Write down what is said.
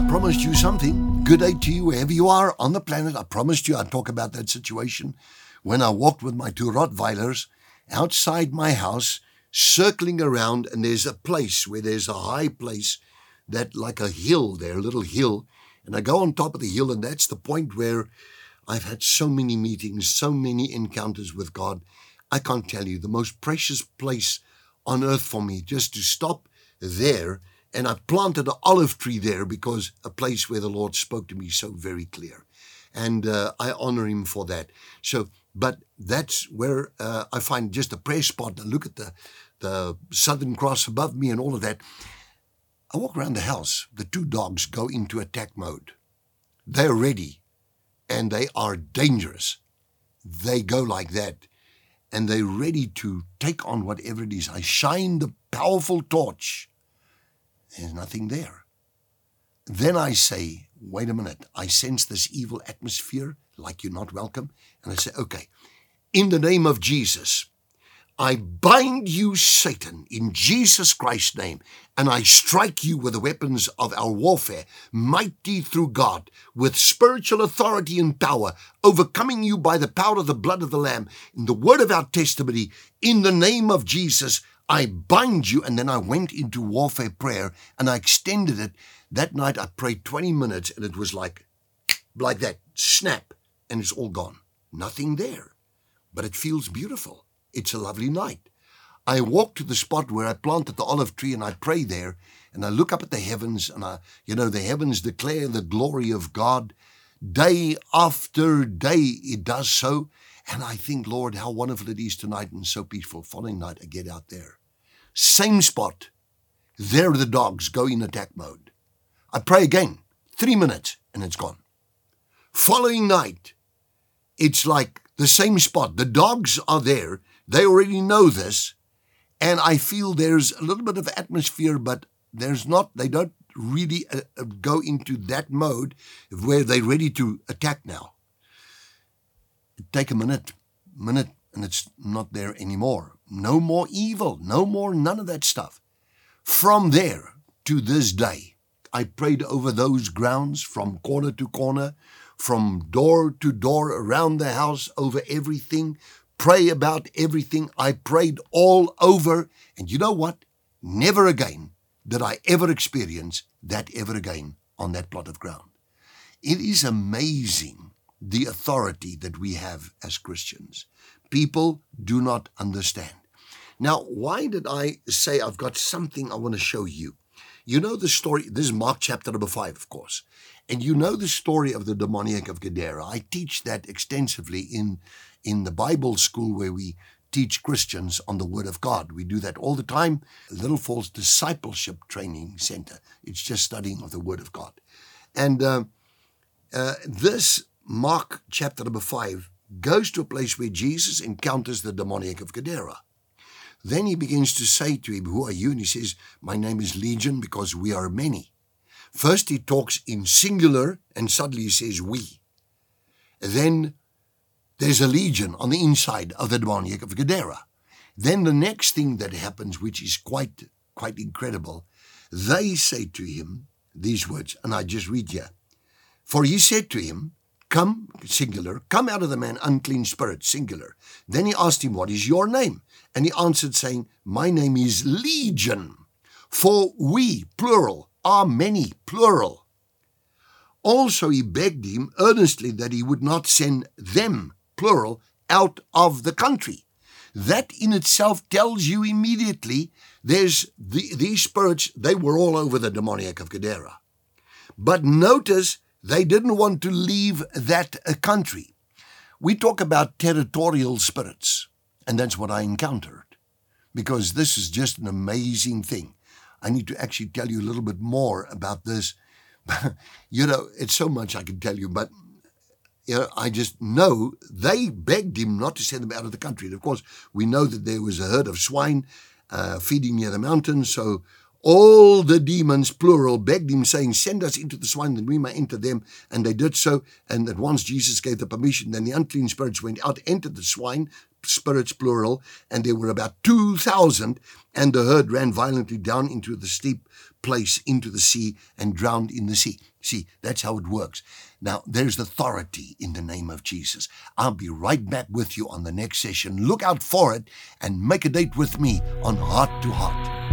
promised you something. Good day to you wherever you are on the planet. I promised you I'd talk about that situation when I walked with my two Rottweilers outside my house, circling around, and there's a place where there's a high place that, like a hill there, a little hill. And I go on top of the hill, and that's the point where I've had so many meetings, so many encounters with God. I can't tell you the most precious place on earth for me just to stop there and I planted an olive tree there because a place where the Lord spoke to me so very clear. And uh, I honor him for that. So, but that's where uh, I find just a prayer spot and look at the, the Southern Cross above me and all of that. I walk around the house. The two dogs go into attack mode. They're ready and they are dangerous. They go like that and they're ready to take on whatever it is. I shine the powerful torch there's nothing there. Then I say, wait a minute, I sense this evil atmosphere, like you're not welcome. And I say, okay, in the name of Jesus, I bind you, Satan, in Jesus Christ's name, and I strike you with the weapons of our warfare, mighty through God, with spiritual authority and power, overcoming you by the power of the blood of the Lamb, in the word of our testimony, in the name of Jesus. I bind you. And then I went into warfare prayer and I extended it. That night I prayed 20 minutes and it was like, like that snap and it's all gone. Nothing there. But it feels beautiful. It's a lovely night. I walk to the spot where I planted the olive tree and I pray there and I look up at the heavens and I, you know, the heavens declare the glory of God. Day after day it does so. And I think, Lord, how wonderful it is tonight and so peaceful. Following night, I get out there. Same spot. There the dogs go in attack mode. I pray again, three minutes, and it's gone. Following night, it's like the same spot. The dogs are there. They already know this. And I feel there's a little bit of atmosphere, but there's not, they don't really uh, uh go into that mode where they're ready to attack now take a minute, minute, and it's not there anymore. No more evil, no more none of that stuff. From there to this day, I prayed over those grounds from corner to corner, from door to door around the house, over everything, pray about everything. I prayed all over. And you know what? Never again did I ever experience that ever again on that plot of ground. It is amazing the authority that we have as Christians. People do not understand. Now, why did I say I've got something I want to show you? You know the story, this is Mark chapter number five, of course. And you know the story of the demoniac of Gadara. I teach that extensively in, in the Bible school where we teach Christians on the Word of God. We do that all the time. Little Falls Discipleship Training Center. It's just studying of the Word of God. And uh, uh, this Mark chapter number 5 goes to a place where Jesus encounters the demoniac of Gadara. Then he begins to say to him, Who are you? And he says, My name is Legion because we are many. First, he talks in singular and suddenly he says, We. Then there's a legion on the inside of the demoniac of Gadara. Then the next thing that happens, which is quite, quite incredible, they say to him these words, and I just read here. For he said to him, Come, singular, come out of the man, unclean spirit, singular. Then he asked him, What is your name? And he answered, saying, My name is Legion, for we, plural, are many, plural. Also he begged him earnestly that he would not send them, plural, out of the country. That in itself tells you immediately there's the, these spirits, they were all over the demoniac of Gadara. But notice they didn't want to leave that uh, country. We talk about territorial spirits, and that's what I encountered because this is just an amazing thing. I need to actually tell you a little bit more about this. you know, it's so much I can tell you, but you know, I just know they begged him not to send them out of the country. And of course, we know that there was a herd of swine uh, feeding near the mountains, so all the demons, plural, begged him, saying, Send us into the swine that we may enter them. And they did so. And at once Jesus gave the permission. Then the unclean spirits went out, entered the swine, spirits plural, and there were about 2,000, and the herd ran violently down into the steep place into the sea and drowned in the sea. See, that's how it works. Now, there's authority in the name of Jesus. I'll be right back with you on the next session. Look out for it and make a date with me on Heart to Heart.